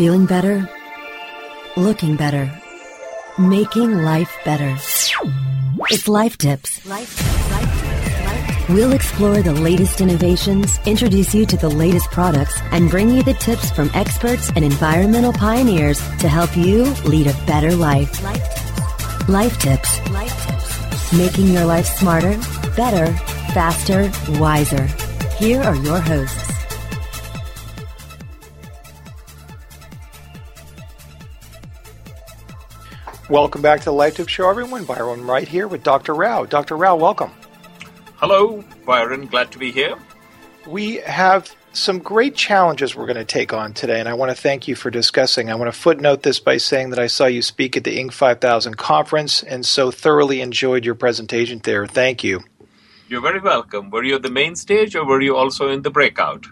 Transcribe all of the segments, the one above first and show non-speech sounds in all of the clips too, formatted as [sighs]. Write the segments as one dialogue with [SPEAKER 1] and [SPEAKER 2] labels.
[SPEAKER 1] Feeling better? Looking better? Making life better. It's Life Tips. Life, We'll explore the latest innovations, introduce you to the latest products, and bring you the tips from experts and environmental pioneers to help you lead a better life. Life Tips. Life Tips. Making your life smarter, better, faster, wiser. Here are your hosts.
[SPEAKER 2] Welcome back to the Life Tip Show, everyone. Byron right here with Dr. Rao. Dr. Rao, welcome.
[SPEAKER 3] Hello, Byron. Glad to be here.
[SPEAKER 2] We have some great challenges we're going to take on today, and I want to thank you for discussing. I want to footnote this by saying that I saw you speak at the Inc. 5000 conference and so thoroughly enjoyed your presentation there. Thank you.
[SPEAKER 3] You're very welcome. Were you at the main stage or were you also in the breakout?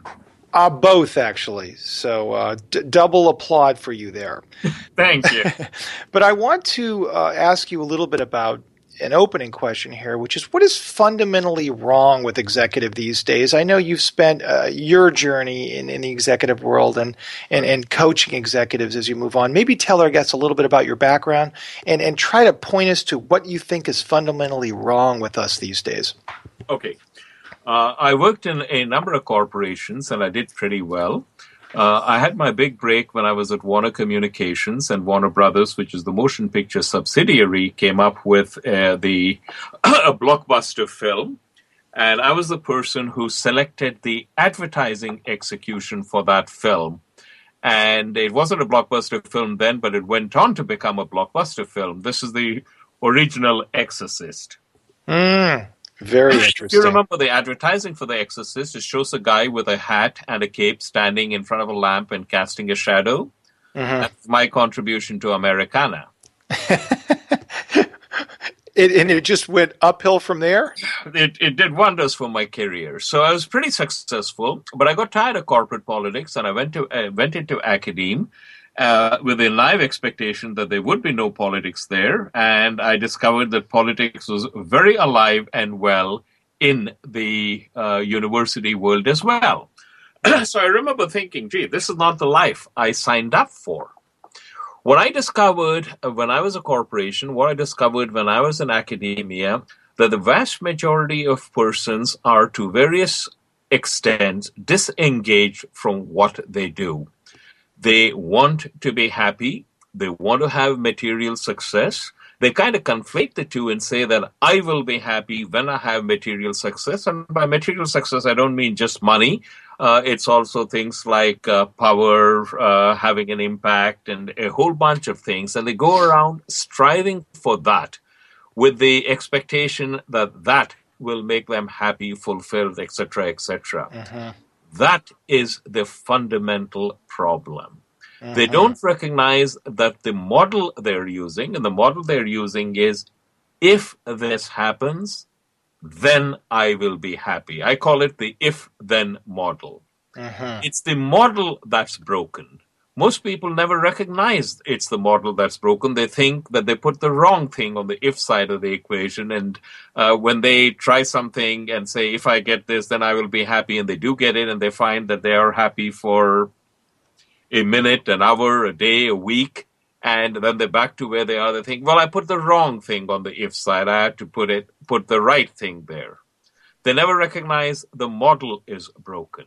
[SPEAKER 2] Uh, both, actually. So, uh, d- double applaud for you there. [laughs]
[SPEAKER 3] Thank you. [laughs]
[SPEAKER 2] but I want to uh, ask you a little bit about an opening question here, which is what is fundamentally wrong with executive these days? I know you've spent uh, your journey in, in the executive world and, and, and coaching executives as you move on. Maybe tell our guests a little bit about your background and, and try to point us to what you think is fundamentally wrong with us these days.
[SPEAKER 3] Okay. Uh, I worked in a number of corporations and I did pretty well. Uh, I had my big break when I was at Warner Communications and Warner Brothers, which is the motion picture subsidiary, came up with uh, the [clears throat] a blockbuster film, and I was the person who selected the advertising execution for that film. And it wasn't a blockbuster film then, but it went on to become a blockbuster film. This is the original Exorcist.
[SPEAKER 2] Mm. Very [laughs] interesting.
[SPEAKER 3] You remember the advertising for The Exorcist, it shows a guy with a hat and a cape standing in front of a lamp and casting a shadow. Mm-hmm. That's my contribution to Americana. [laughs]
[SPEAKER 2] it, and it just went uphill from there?
[SPEAKER 3] It, it did wonders for my career. So I was pretty successful, but I got tired of corporate politics and I went to uh, went into academia uh, with a live expectation that there would be no politics there. And I discovered that politics was very alive and well in the uh, university world as well. [clears throat] so I remember thinking, gee, this is not the life I signed up for. What I discovered uh, when I was a corporation, what I discovered when I was in academia, that the vast majority of persons are to various extents disengaged from what they do. They want to be happy. They want to have material success. They kind of conflate the two and say that I will be happy when I have material success. And by material success, I don't mean just money. Uh, it's also things like uh, power, uh, having an impact, and a whole bunch of things. And they go around striving for that with the expectation that that will make them happy, fulfilled, etc., etc. Mm-hmm. That is the fundamental problem. Uh-huh. They don't recognize that the model they're using, and the model they're using is if this happens, then I will be happy. I call it the if then model. Uh-huh. It's the model that's broken most people never recognize it's the model that's broken. They think that they put the wrong thing on the if side of the equation. And uh, when they try something and say, if I get this, then I will be happy, and they do get it, and they find that they are happy for a minute, an hour, a day, a week, and then they're back to where they are. They think, well, I put the wrong thing on the if side. I had to put it, put the right thing there. They never recognize the model is broken.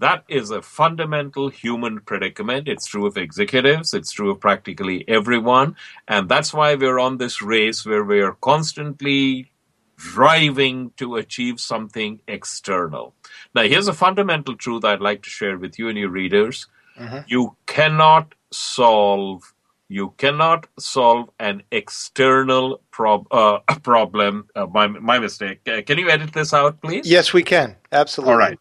[SPEAKER 3] That is a fundamental human predicament. It's true of executives, it's true of practically everyone. And that's why we're on this race where we're constantly driving to achieve something external. Now, here's a fundamental truth I'd like to share with you and your readers. Mm-hmm. You cannot solve you cannot solve an external prob- uh, problem. Uh, my, my mistake. Can you edit this out, please?
[SPEAKER 2] Yes, we can. Absolutely.
[SPEAKER 3] All right.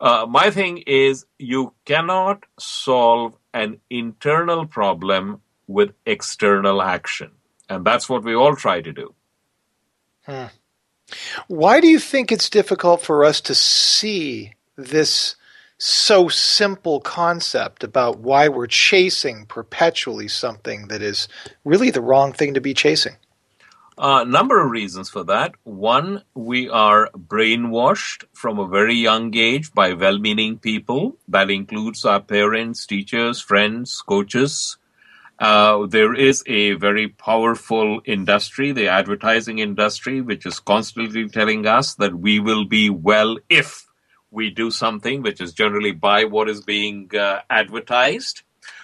[SPEAKER 3] Uh, my thing is you cannot solve an internal problem with external action. And that's what we all try to do.
[SPEAKER 2] Hmm. Why do you think it's difficult for us to see this so simple concept about why we're chasing perpetually something that is really the wrong thing to be chasing?
[SPEAKER 3] A number of reasons for that. One, we are brainwashed from a very young age by well meaning people. That includes our parents, teachers, friends, coaches. Uh, there is a very powerful industry, the advertising industry, which is constantly telling us that we will be well if we do something, which is generally buy what is being uh, advertised.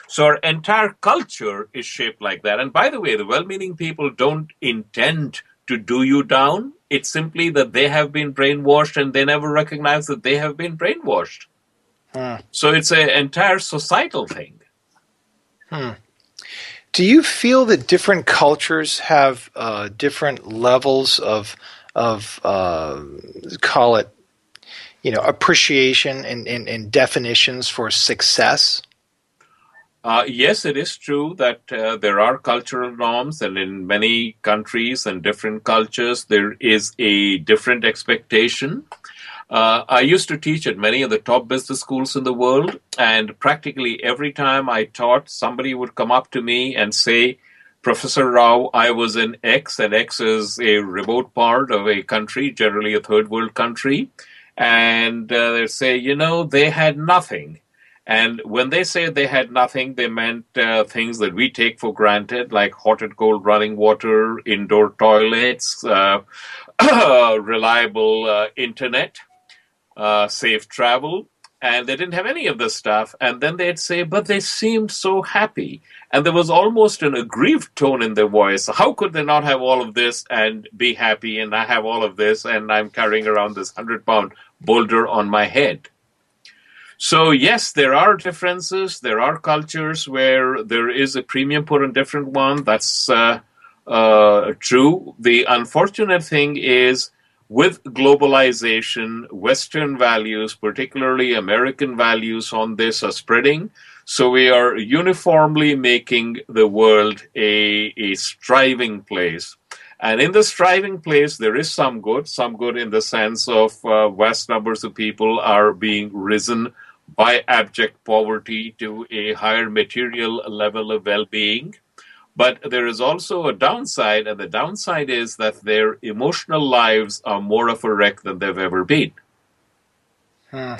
[SPEAKER 3] So our entire culture is shaped like that. And by the way, the well meaning people don't intend to do you down. It's simply that they have been brainwashed and they never recognize that they have been brainwashed. Hmm. So it's an entire societal thing.
[SPEAKER 2] Hmm. Do you feel that different cultures have uh, different levels of of uh, call it, you know, appreciation and, and, and definitions for success?
[SPEAKER 3] Uh, yes, it is true that uh, there are cultural norms, and in many countries and different cultures, there is a different expectation. Uh, I used to teach at many of the top business schools in the world, and practically every time I taught, somebody would come up to me and say, Professor Rao, I was in X, and X is a remote part of a country, generally a third world country. And uh, they'd say, you know, they had nothing. And when they say they had nothing, they meant uh, things that we take for granted, like hot and cold running water, indoor toilets, uh, [coughs] reliable uh, internet, uh, safe travel. And they didn't have any of this stuff. And then they'd say, but they seemed so happy. And there was almost an aggrieved tone in their voice. How could they not have all of this and be happy? And I have all of this, and I'm carrying around this 100 pound boulder on my head. So yes, there are differences. There are cultures where there is a premium put on different one. That's uh, uh, true. The unfortunate thing is with globalization, Western values, particularly American values on this, are spreading. So we are uniformly making the world a, a striving place. And in the striving place, there is some good, some good in the sense of uh, vast numbers of people are being risen by abject poverty to a higher material level of well being. But there is also a downside, and the downside is that their emotional lives are more of a wreck than they've ever been.
[SPEAKER 2] Hmm.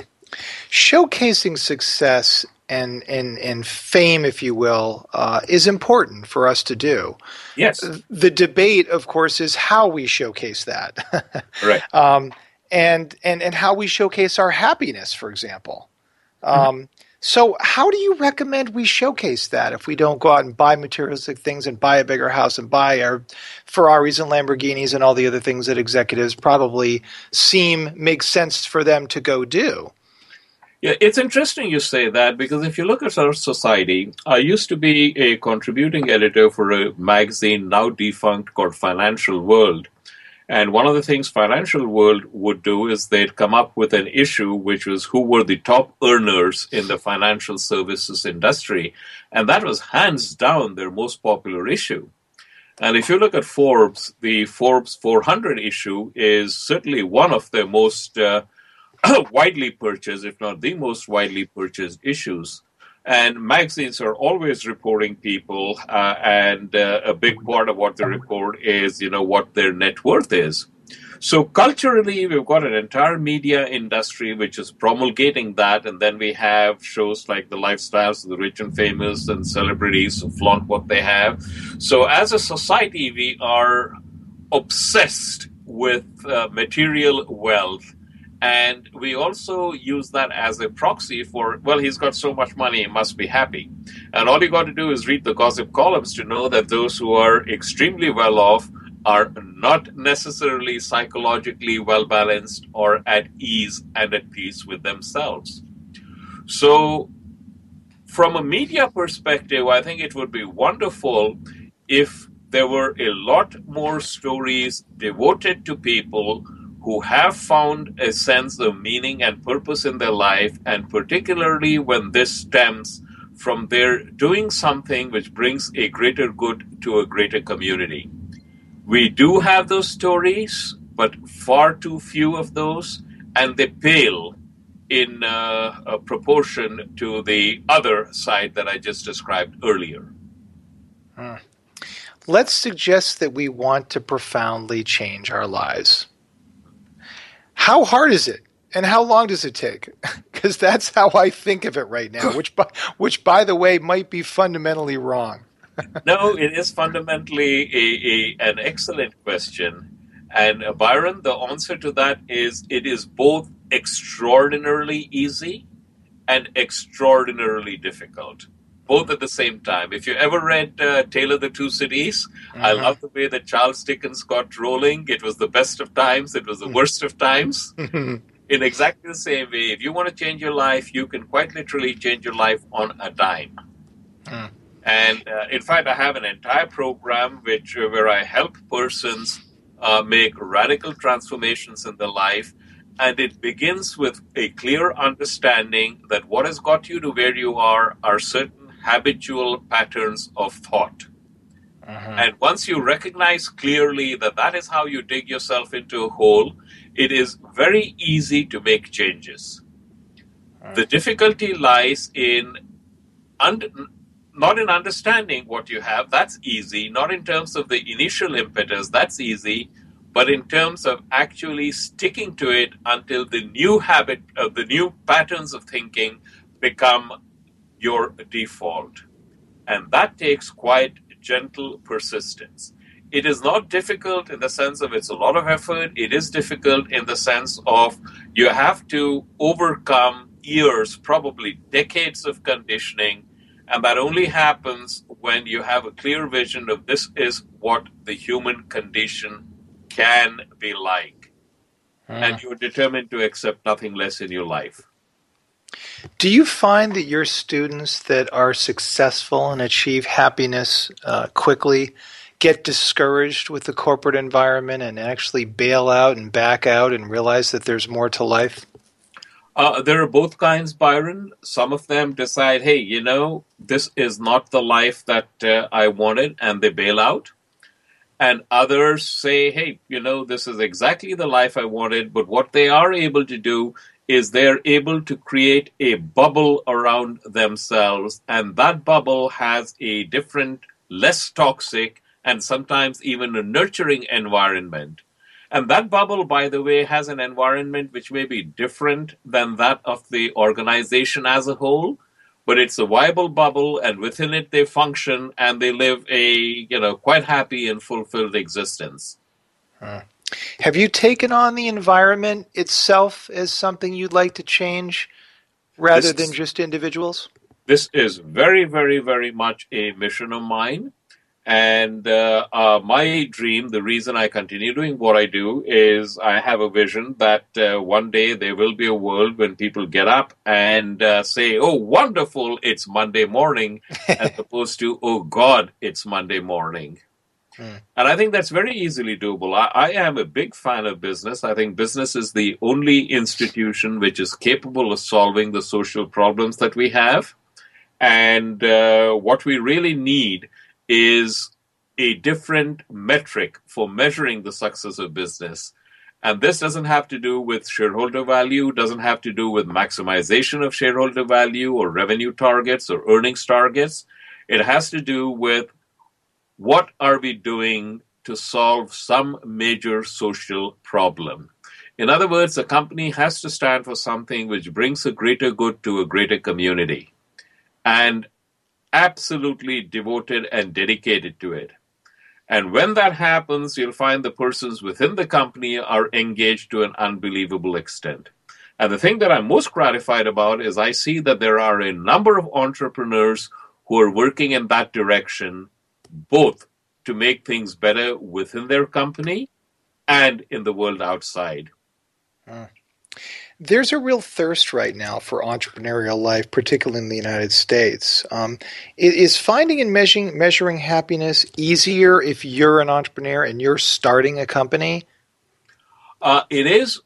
[SPEAKER 2] Showcasing success and, and, and fame, if you will, uh, is important for us to do.
[SPEAKER 3] Yes.
[SPEAKER 2] The debate, of course, is how we showcase that. [laughs]
[SPEAKER 3] right.
[SPEAKER 2] Um, and, and, and how we showcase our happiness, for example. Um, so, how do you recommend we showcase that if we don't go out and buy materialistic things and buy a bigger house and buy our Ferraris and Lamborghinis and all the other things that executives probably seem make sense for them to go do?
[SPEAKER 3] Yeah, it's interesting you say that because if you look at our society, I used to be a contributing editor for a magazine now defunct called Financial World. And one of the things Financial World would do is they'd come up with an issue which was who were the top earners in the financial services industry. And that was hands down their most popular issue. And if you look at Forbes, the Forbes 400 issue is certainly one of their most uh, [clears throat] widely purchased, if not the most widely purchased issues. And magazines are always reporting people, uh, and uh, a big part of what they report is, you know, what their net worth is. So culturally, we've got an entire media industry which is promulgating that, and then we have shows like the lifestyles of the rich and famous and celebrities who flaunt what they have. So as a society, we are obsessed with uh, material wealth and we also use that as a proxy for, well, he's got so much money, he must be happy. And all you got to do is read the gossip columns to know that those who are extremely well off are not necessarily psychologically well balanced or at ease and at peace with themselves. So, from a media perspective, I think it would be wonderful if there were a lot more stories devoted to people who have found a sense of meaning and purpose in their life, and particularly when this stems from their doing something which brings a greater good to a greater community. We do have those stories, but far too few of those, and they pale in uh, proportion to the other side that I just described earlier.
[SPEAKER 2] Hmm. let's suggest that we want to profoundly change our lives. How hard is it? And how long does it take? [laughs] Because that's how I think of it right now, [sighs] which, by, which, by the way, might be fundamentally wrong. [laughs]
[SPEAKER 3] no, it is fundamentally a, a, an excellent question. And uh, Byron, the answer to that is it is both extraordinarily easy and extraordinarily difficult, both at the same time. If you ever read uh, Tale of the Two Cities. I love the way that Charles Dickens got rolling. It was the best of times, it was the worst of times. [laughs] In exactly the same way, if you want to change your life, you can quite literally change your life on a dime. Mm. And uh, in fact, I have an entire program which uh, where I help persons uh, make radical transformations in their life. And it begins with a clear understanding that what has got you to where you are are certain habitual patterns of thought. Uh-huh. And once you recognize clearly that that is how you dig yourself into a hole, it is very easy to make changes. Uh-huh. The difficulty lies in un- not in understanding what you have, that's easy. Not in terms of the initial impetus, that's easy. But in terms of actually sticking to it until the new habit, uh, the new patterns of thinking become your default. And that takes quite gentle persistence. It is not difficult in the sense of it's a lot of effort. It is difficult in the sense of you have to overcome years, probably decades of conditioning and that only happens when you have a clear vision of this is what the human condition can be like. Uh. And you're determined to accept nothing less in your life.
[SPEAKER 2] Do you find that your students that are successful and achieve happiness uh, quickly get discouraged with the corporate environment and actually bail out and back out and realize that there's more to life?
[SPEAKER 3] Uh, there are both kinds, Byron. Some of them decide, hey, you know, this is not the life that uh, I wanted, and they bail out. And others say, hey, you know, this is exactly the life I wanted, but what they are able to do is they're able to create a bubble around themselves, and that bubble has a different, less toxic, and sometimes even a nurturing environment and that bubble, by the way, has an environment which may be different than that of the organization as a whole, but it's a viable bubble, and within it they function and they live a you know quite happy and fulfilled existence.
[SPEAKER 2] Huh. Have you taken on the environment itself as something you'd like to change rather this, than just individuals?
[SPEAKER 3] This is very, very, very much a mission of mine. And uh, uh, my dream, the reason I continue doing what I do, is I have a vision that uh, one day there will be a world when people get up and uh, say, "Oh, wonderful! It's Monday morning," [laughs] as opposed to, "Oh God, it's Monday morning." Hmm. And I think that's very easily doable. I, I, am a big fan of business. I think business is the only institution which is capable of solving the social problems that we have. And uh, what we really need is a different metric for measuring the success of business. And this doesn't have to do with shareholder value, doesn't have to do with maximization of shareholder value or revenue targets or earnings targets. It has to do with what are we doing to solve some major social problem. In other words, a company has to stand for something which brings a greater good to a greater community. And absolutely devoted and dedicated to it. And when that happens, you'll find the persons within the company are engaged to an unbelievable extent. And the thing that I'm most gratified about is I see that there are a number of entrepreneurs who are working in that direction, both to make things better within their company and in the world outside.
[SPEAKER 2] Hmm there's a real thirst right now for entrepreneurial life, particularly in the United States. Um, is finding and measuring, measuring happiness easier if you're an entrepreneur and you're starting a company?
[SPEAKER 3] Uh, it is.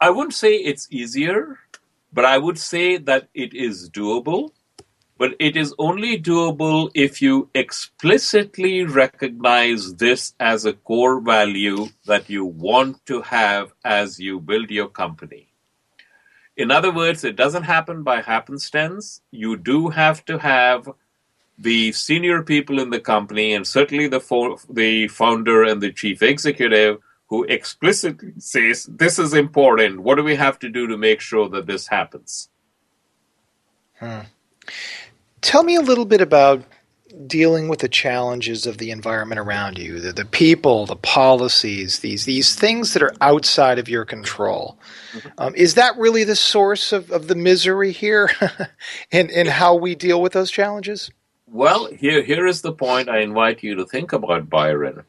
[SPEAKER 3] I wouldn't say it's easier, but I would say that it is doable but it is only doable if you explicitly recognize this as a core value that you want to have as you build your company. In other words, it doesn't happen by happenstance. You do have to have the senior people in the company, and certainly the fo- the founder and the chief executive, who explicitly says this is important. What do we have to do to make sure that this happens?
[SPEAKER 2] Hmm. Tell me a little bit about dealing with the challenges of the environment around you, the, the people, the policies, these these things that are outside of your control. Mm-hmm. Um, is that really the source of, of the misery here [laughs] and, and how we deal with those challenges?
[SPEAKER 3] Well, here here is the point I invite you to think about, Byron.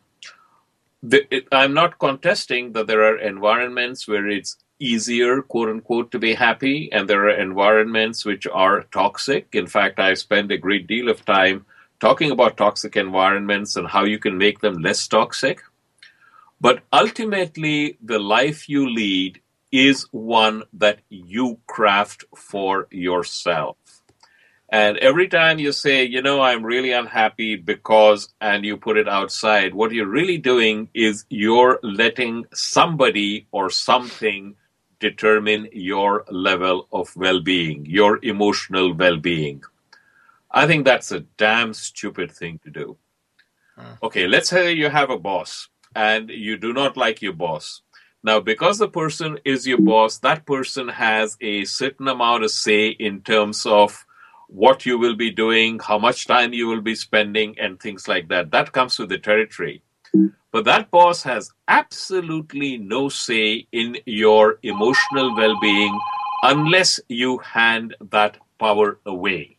[SPEAKER 3] The, it, I'm not contesting that there are environments where it's easier, quote unquote, to be happy, and there are environments which are toxic. In fact, I spend a great deal of time talking about toxic environments and how you can make them less toxic. But ultimately, the life you lead is one that you craft for yourself. And every time you say, you know, I'm really unhappy because, and you put it outside, what you're really doing is you're letting somebody or something determine your level of well being, your emotional well being. I think that's a damn stupid thing to do. Hmm. Okay, let's say you have a boss and you do not like your boss. Now, because the person is your boss, that person has a certain amount of say in terms of what you will be doing, how much time you will be spending, and things like that. That comes with the territory. But that boss has absolutely no say in your emotional well being unless you hand that power away.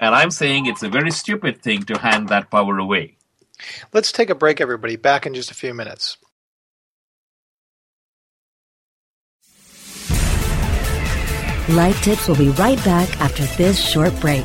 [SPEAKER 3] And I'm saying it's a very stupid thing to hand that power away.
[SPEAKER 2] Let's take a break, everybody. Back in just a few minutes.
[SPEAKER 1] Life Tips will be right back after this short break.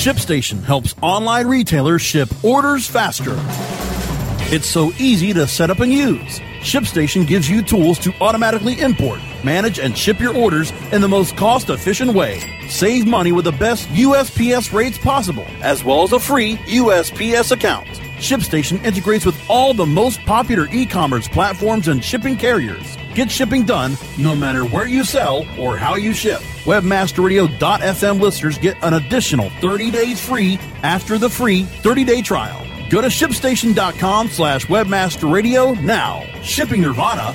[SPEAKER 4] ShipStation helps online retailers ship orders faster. It's so easy to set up and use. ShipStation gives you tools to automatically import, manage, and ship your orders in the most cost efficient way. Save money with the best USPS rates possible, as well as a free USPS account. ShipStation integrates with all the most popular e commerce platforms and shipping carriers. Get shipping done no matter where you sell or how you ship. Webmasterradio.fm listeners get an additional 30 days free after the free 30-day trial. Go to shipstation.com slash webmasterradio now. Shipping Nirvana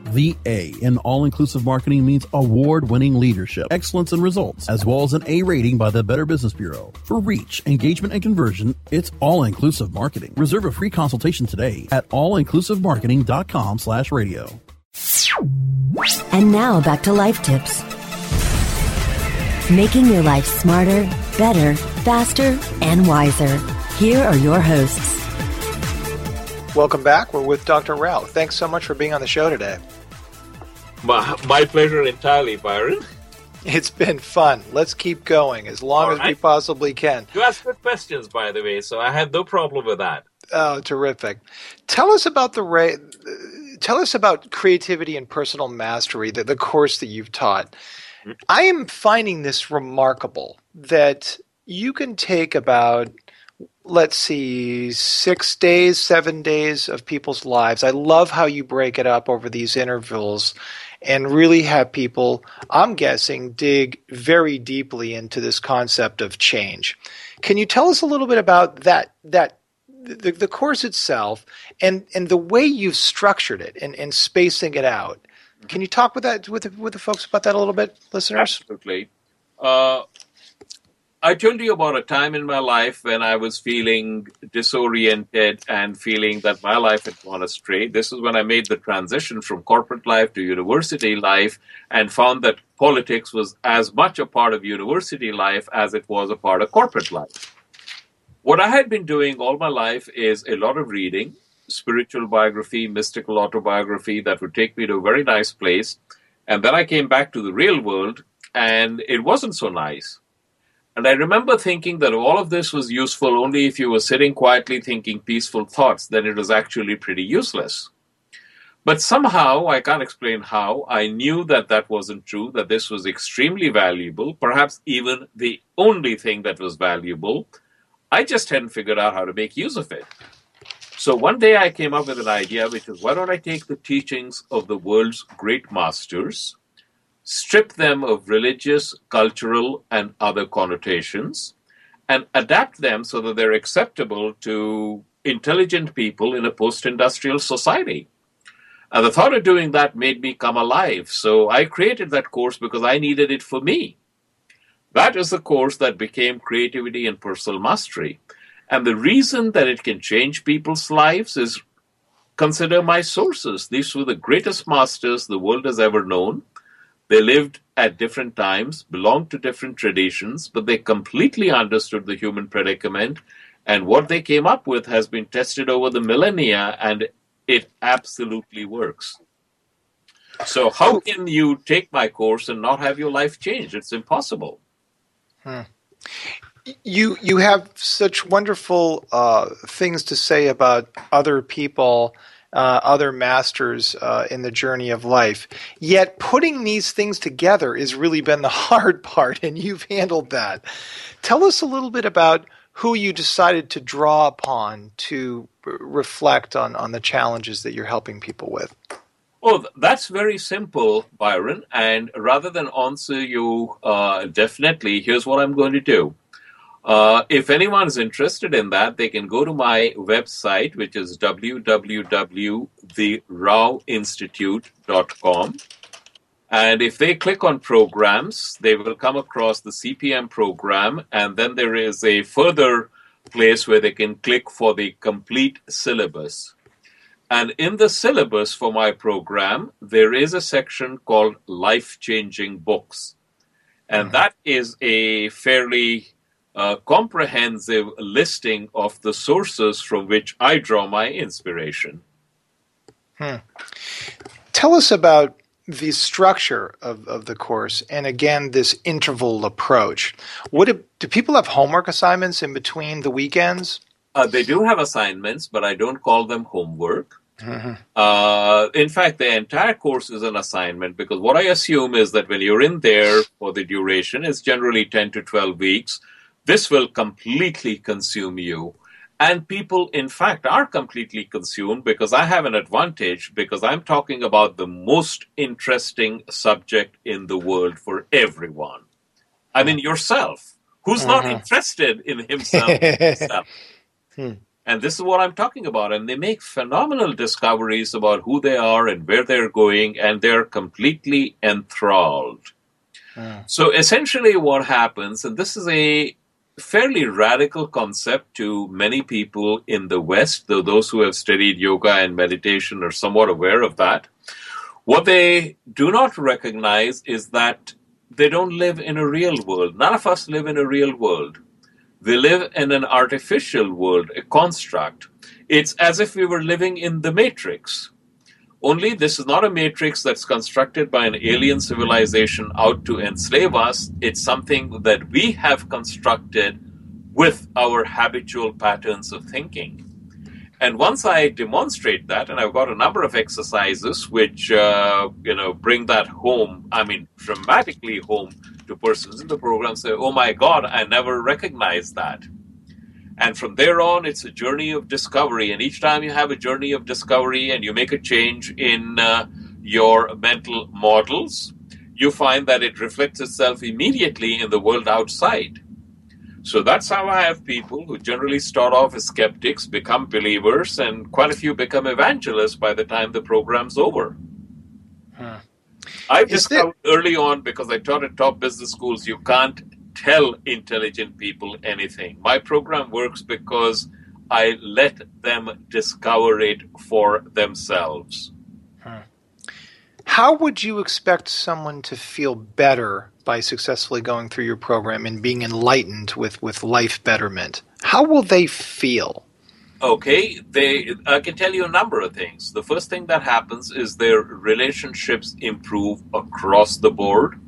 [SPEAKER 4] The A in All Inclusive Marketing means award winning leadership, excellence, and results, as well as an A rating by the Better Business Bureau. For reach, engagement, and conversion, it's All Inclusive Marketing. Reserve a free consultation today at allinclusivemarketing.com slash radio.
[SPEAKER 1] And now back to life tips. Making your life smarter, better, faster, and wiser. Here are your hosts.
[SPEAKER 2] Welcome back. We're with Dr. Rao. Thanks so much for being on the show today.
[SPEAKER 3] My, my pleasure entirely, Byron.
[SPEAKER 2] It's been fun. Let's keep going as long All as right. we possibly can.
[SPEAKER 3] You asked good questions, by the way, so I had no problem with that.
[SPEAKER 2] Oh, terrific. Tell us about the Ray. tell us about creativity and personal mastery, the, the course that you've taught. Hmm. I am finding this remarkable that you can take about, let's see, six days, seven days of people's lives. I love how you break it up over these intervals and really have people, I'm guessing, dig very deeply into this concept of change. Can you tell us a little bit about that that the, the course itself and, and the way you've structured it and, and spacing it out? Can you talk with that with with the folks about that a little bit, listeners?
[SPEAKER 3] Absolutely. Uh, I told you about a time in my life when I was feeling disoriented and feeling that my life had gone astray. This is when I made the transition from corporate life to university life and found that politics was as much a part of university life as it was a part of corporate life. What I had been doing all my life is a lot of reading, spiritual biography, mystical autobiography that would take me to a very nice place. And then I came back to the real world and it wasn't so nice. And I remember thinking that all of this was useful only if you were sitting quietly thinking peaceful thoughts, then it was actually pretty useless. But somehow, I can't explain how, I knew that that wasn't true, that this was extremely valuable, perhaps even the only thing that was valuable. I just hadn't figured out how to make use of it. So one day I came up with an idea, which is why don't I take the teachings of the world's great masters, strip them of religious, cultural, and other connotations, and adapt them so that they're acceptable to intelligent people in a post industrial society. And the thought of doing that made me come alive. So I created that course because I needed it for me. That is the course that became Creativity and Personal Mastery. And the reason that it can change people's lives is consider my sources. These were the greatest masters the world has ever known. They lived at different times, belonged to different traditions, but they completely understood the human predicament. And what they came up with has been tested over the millennia, and it absolutely works. So, how can you take my course and not have your life change? It's impossible.
[SPEAKER 2] Hmm. You you have such wonderful uh, things to say about other people uh, other masters uh, in the journey of life. Yet putting these things together has really been the [laughs] hard part, and you've handled that. Tell us a little bit about who you decided to draw upon to reflect on, on the challenges that you're helping people with.
[SPEAKER 3] Oh, that's very simple, Byron. And rather than answer you uh, definitely, here's what I'm going to do. Uh, if anyone is interested in that, they can go to my website, which is www.theraoinstitute.com. And if they click on programs, they will come across the CPM program. And then there is a further place where they can click for the complete syllabus. And in the syllabus for my program, there is a section called Life Changing Books. And mm-hmm. that is a fairly a comprehensive listing of the sources from which I draw my inspiration.
[SPEAKER 2] Hmm. Tell us about the structure of, of the course and again this interval approach. What do, do people have homework assignments in between the weekends?
[SPEAKER 3] Uh, they do have assignments, but I don't call them homework. Mm-hmm. Uh, in fact, the entire course is an assignment because what I assume is that when you're in there for the duration, it's generally 10 to 12 weeks this will completely consume you. And people, in fact, are completely consumed because I have an advantage because I'm talking about the most interesting subject in the world for everyone. I mean, yourself. Who's not uh-huh. interested in himself? [laughs] hmm. And this is what I'm talking about. And they make phenomenal discoveries about who they are and where they're going, and they're completely enthralled. Uh. So essentially, what happens, and this is a fairly radical concept to many people in the West, though those who have studied yoga and meditation are somewhat aware of that. What they do not recognize is that they don't live in a real world. None of us live in a real world. We live in an artificial world, a construct. It's as if we were living in the matrix. Only this is not a matrix that's constructed by an alien civilization out to enslave us. It's something that we have constructed with our habitual patterns of thinking. And once I demonstrate that, and I've got a number of exercises which uh, you know bring that home. I mean, dramatically home to persons in the program. Say, "Oh my God, I never recognized that." And from there on, it's a journey of discovery. And each time you have a journey of discovery and you make a change in uh, your mental models, you find that it reflects itself immediately in the world outside. So that's how I have people who generally start off as skeptics, become believers, and quite a few become evangelists by the time the program's over. Huh. I've discovered early on because I taught at top business schools, you can't tell intelligent people anything. My program works because I let them discover it for themselves.
[SPEAKER 2] Hmm. How would you expect someone to feel better by successfully going through your program and being enlightened with, with life betterment? How will they feel?
[SPEAKER 3] Okay, they I can tell you a number of things. The first thing that happens is their relationships improve across the board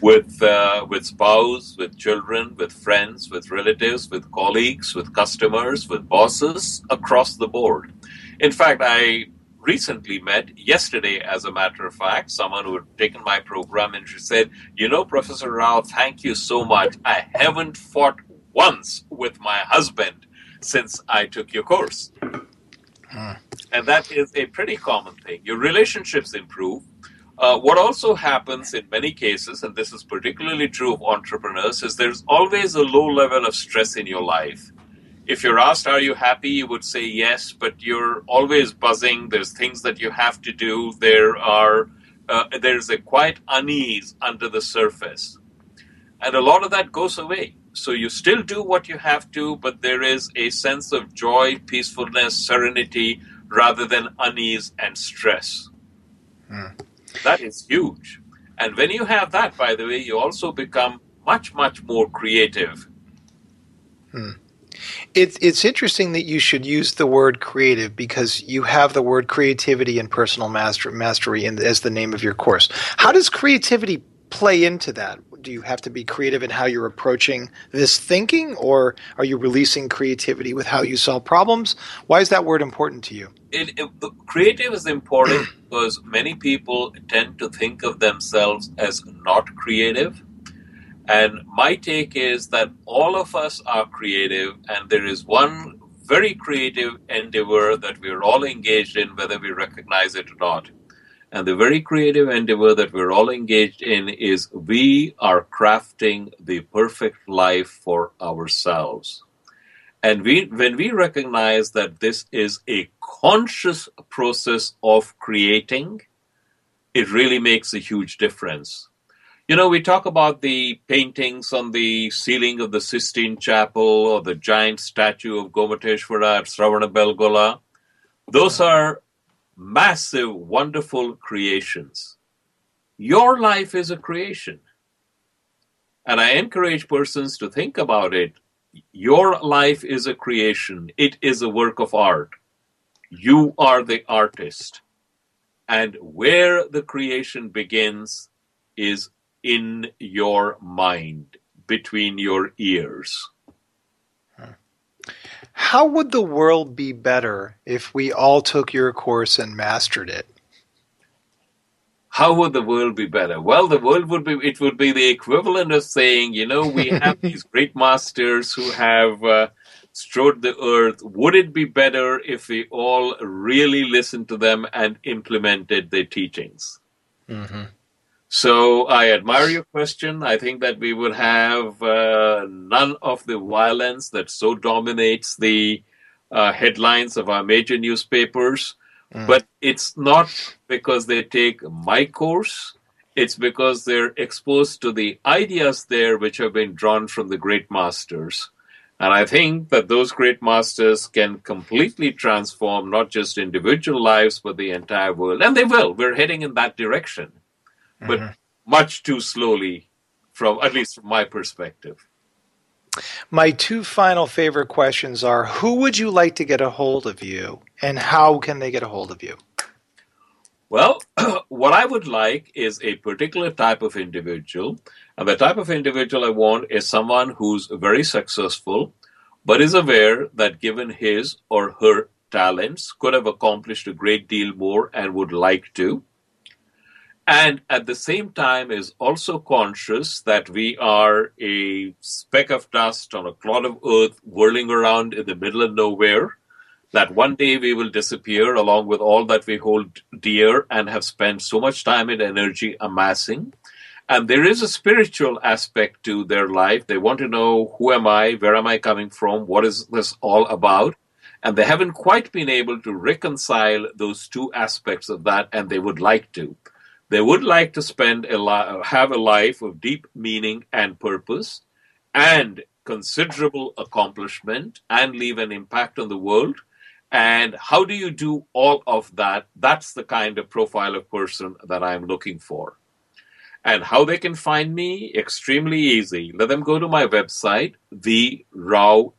[SPEAKER 3] with uh, with spouse, with children, with friends, with relatives, with colleagues, with customers, with bosses across the board. In fact, I recently met yesterday, as a matter of fact, someone who had taken my program and she said, "You know, Professor Rao, thank you so much. I haven't fought once with my husband since I took your course." Hmm. And that is a pretty common thing. Your relationships improve uh, what also happens in many cases, and this is particularly true of entrepreneurs, is there's always a low level of stress in your life. If you're asked, Are you happy? you would say yes, but you're always buzzing. There's things that you have to do. There are uh, there's a quiet unease under the surface. And a lot of that goes away. So you still do what you have to, but there is a sense of joy, peacefulness, serenity, rather than unease and stress. Hmm. That is huge. And when you have that, by the way, you also become much, much more creative.
[SPEAKER 2] Hmm. It, it's interesting that you should use the word creative because you have the word creativity and personal master, mastery in, as the name of your course. How does creativity play into that? Do you have to be creative in how you're approaching this thinking, or are you releasing creativity with how you solve problems? Why is that word important to you?
[SPEAKER 3] It, it, creative is important because many people tend to think of themselves as not creative. And my take is that all of us are creative, and there is one very creative endeavor that we're all engaged in, whether we recognize it or not. And the very creative endeavor that we're all engaged in is we are crafting the perfect life for ourselves. And we, when we recognize that this is a conscious process of creating, it really makes a huge difference. You know, we talk about the paintings on the ceiling of the Sistine Chapel or the giant statue of Gomateshwara at Sravanabelgola. Those are massive, wonderful creations. Your life is a creation. And I encourage persons to think about it. Your life is a creation, it is a work of art. You are the artist. And where the creation begins is in your mind, between your ears.
[SPEAKER 2] How would the world be better if we all took your course and mastered it?
[SPEAKER 3] How would the world be better? Well, the world would be, it would be the equivalent of saying, you know, we have [laughs] these great masters who have uh, strode the earth. Would it be better if we all really listened to them and implemented their teachings? Mm-hmm. So I admire your question. I think that we would have uh, none of the violence that so dominates the uh, headlines of our major newspapers. Mm. But it's not because they take my course. It's because they're exposed to the ideas there which have been drawn from the great masters. And I think that those great masters can completely transform not just individual lives, but the entire world. And they will. We're heading in that direction but mm-hmm. much too slowly, from at least from my perspective.
[SPEAKER 2] My two final favorite questions are Who would you like to get a hold of you, and how can they get a hold of you?
[SPEAKER 3] Well, [clears throat] what I would like is a particular type of individual. And the type of individual I want is someone who's very successful, but is aware that given his or her talents, could have accomplished a great deal more, and would like to. And at the same time, is also conscious that we are a speck of dust on a clod of earth whirling around in the middle of nowhere. That one day we will disappear along with all that we hold dear and have spent so much time and energy amassing. And there is a spiritual aspect to their life. They want to know who am I? Where am I coming from? What is this all about? And they haven't quite been able to reconcile those two aspects of that, and they would like to. They would like to spend a li- have a life of deep meaning and purpose and considerable accomplishment and leave an impact on the world. And how do you do all of that? That's the kind of profile of person that I'm looking for. And how they can find me? Extremely easy. Let them go to my website, theRao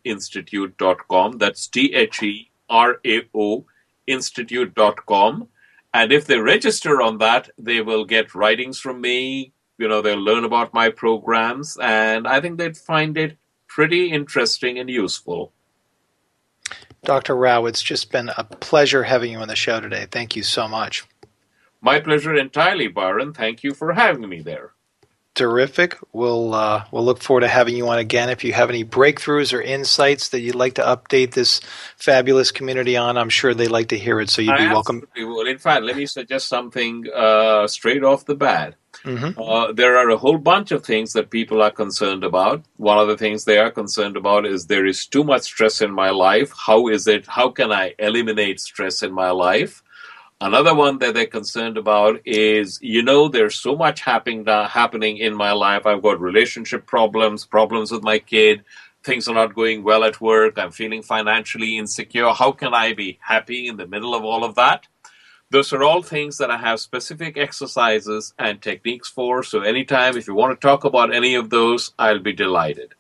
[SPEAKER 3] That's T H E R A O Institute.com. And if they register on that, they will get writings from me. You know, they'll learn about my programs. And I think they'd find it pretty interesting and useful.
[SPEAKER 2] Dr. Rao, it's just been a pleasure having you on the show today. Thank you so much.
[SPEAKER 3] My pleasure entirely, Byron. Thank you for having me there.
[SPEAKER 2] Terrific. We'll uh, we'll look forward to having you on again. If you have any breakthroughs or insights that you'd like to update this fabulous community on, I'm sure they'd like to hear it. So you'd be
[SPEAKER 3] I
[SPEAKER 2] welcome.
[SPEAKER 3] Will. In fact, let me suggest something uh, straight off the bat. Mm-hmm. Uh, there are a whole bunch of things that people are concerned about. One of the things they are concerned about is there is too much stress in my life. How is it? How can I eliminate stress in my life? Another one that they're concerned about is, you know, there's so much happening uh, happening in my life. I've got relationship problems, problems with my kid. Things are not going well at work. I'm feeling financially insecure. How can I be happy in the middle of all of that? Those are all things that I have specific exercises and techniques for. So, anytime if you want to talk about any of those, I'll be delighted.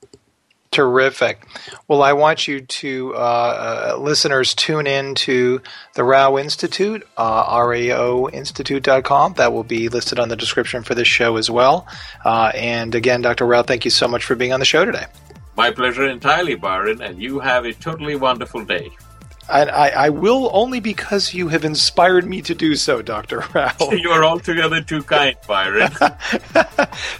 [SPEAKER 2] Terrific. Well, I want you to, uh, uh, listeners, tune in to the Rao Institute, uh, raoinstitute.com. That will be listed on the description for this show as well. Uh, and again, Dr. Rao, thank you so much for being on the show today.
[SPEAKER 3] My pleasure entirely, Byron, and you have a totally wonderful day.
[SPEAKER 2] And I, I, will only because you have inspired me to do so, Dr. [laughs] Rao. [laughs]
[SPEAKER 3] you are altogether too kind, Byron. [laughs]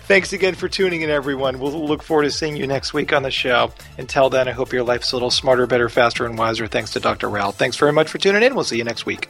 [SPEAKER 2] Thanks again for tuning in, everyone. We'll look forward to seeing you next week on the show. Until then, I hope your life's a little smarter, better, faster, and wiser thanks to Dr. Rao. Thanks very much for tuning in. We'll see you next week.